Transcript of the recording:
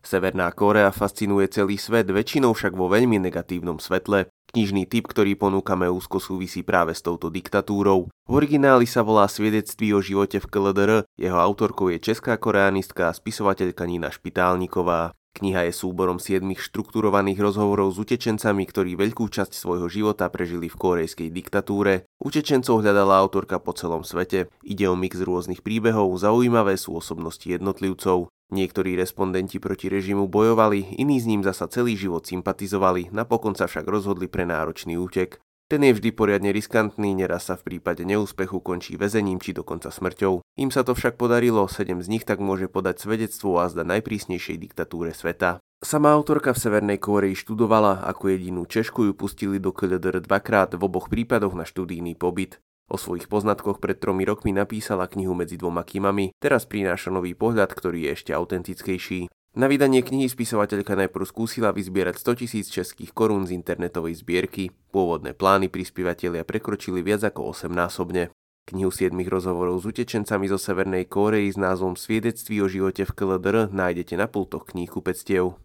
Severná Kórea fascinuje celý svet, väčšinou však vo veľmi negatívnom svetle. Knižný typ, ktorý ponúkame úzko súvisí práve s touto diktatúrou. V origináli sa volá Svedectví o živote v KLDR, jeho autorkou je česká koreanistka a spisovateľka Nina Špitálniková. Kniha je súborom siedmých štrukturovaných rozhovorov s utečencami, ktorí veľkú časť svojho života prežili v korejskej diktatúre. Utečencov hľadala autorka po celom svete. Ide o mix rôznych príbehov, zaujímavé sú osobnosti jednotlivcov. Niektorí respondenti proti režimu bojovali, iní s ním zasa celý život sympatizovali, napokon sa však rozhodli pre náročný útek. Ten je vždy poriadne riskantný, neraz sa v prípade neúspechu končí väzením či dokonca smrťou. Im sa to však podarilo, sedem z nich tak môže podať svedectvo o azda najprísnejšej diktatúre sveta. Sama autorka v Severnej Kóreji študovala, ako jedinú Češku ju pustili do KLDR dvakrát v oboch prípadoch na študijný pobyt. O svojich poznatkoch pred tromi rokmi napísala knihu medzi dvoma kimami, teraz prináša nový pohľad, ktorý je ešte autentickejší. Na vydanie knihy spisovateľka najprv skúsila vyzbierať 100 tisíc českých korún z internetovej zbierky. Pôvodné plány prispievateľia prekročili viac ako 8 násobne. Knihu 7 rozhovorov s utečencami zo Severnej Kórei s názvom Sviedectví o živote v KLDR nájdete na pultoch kníhku pectiev.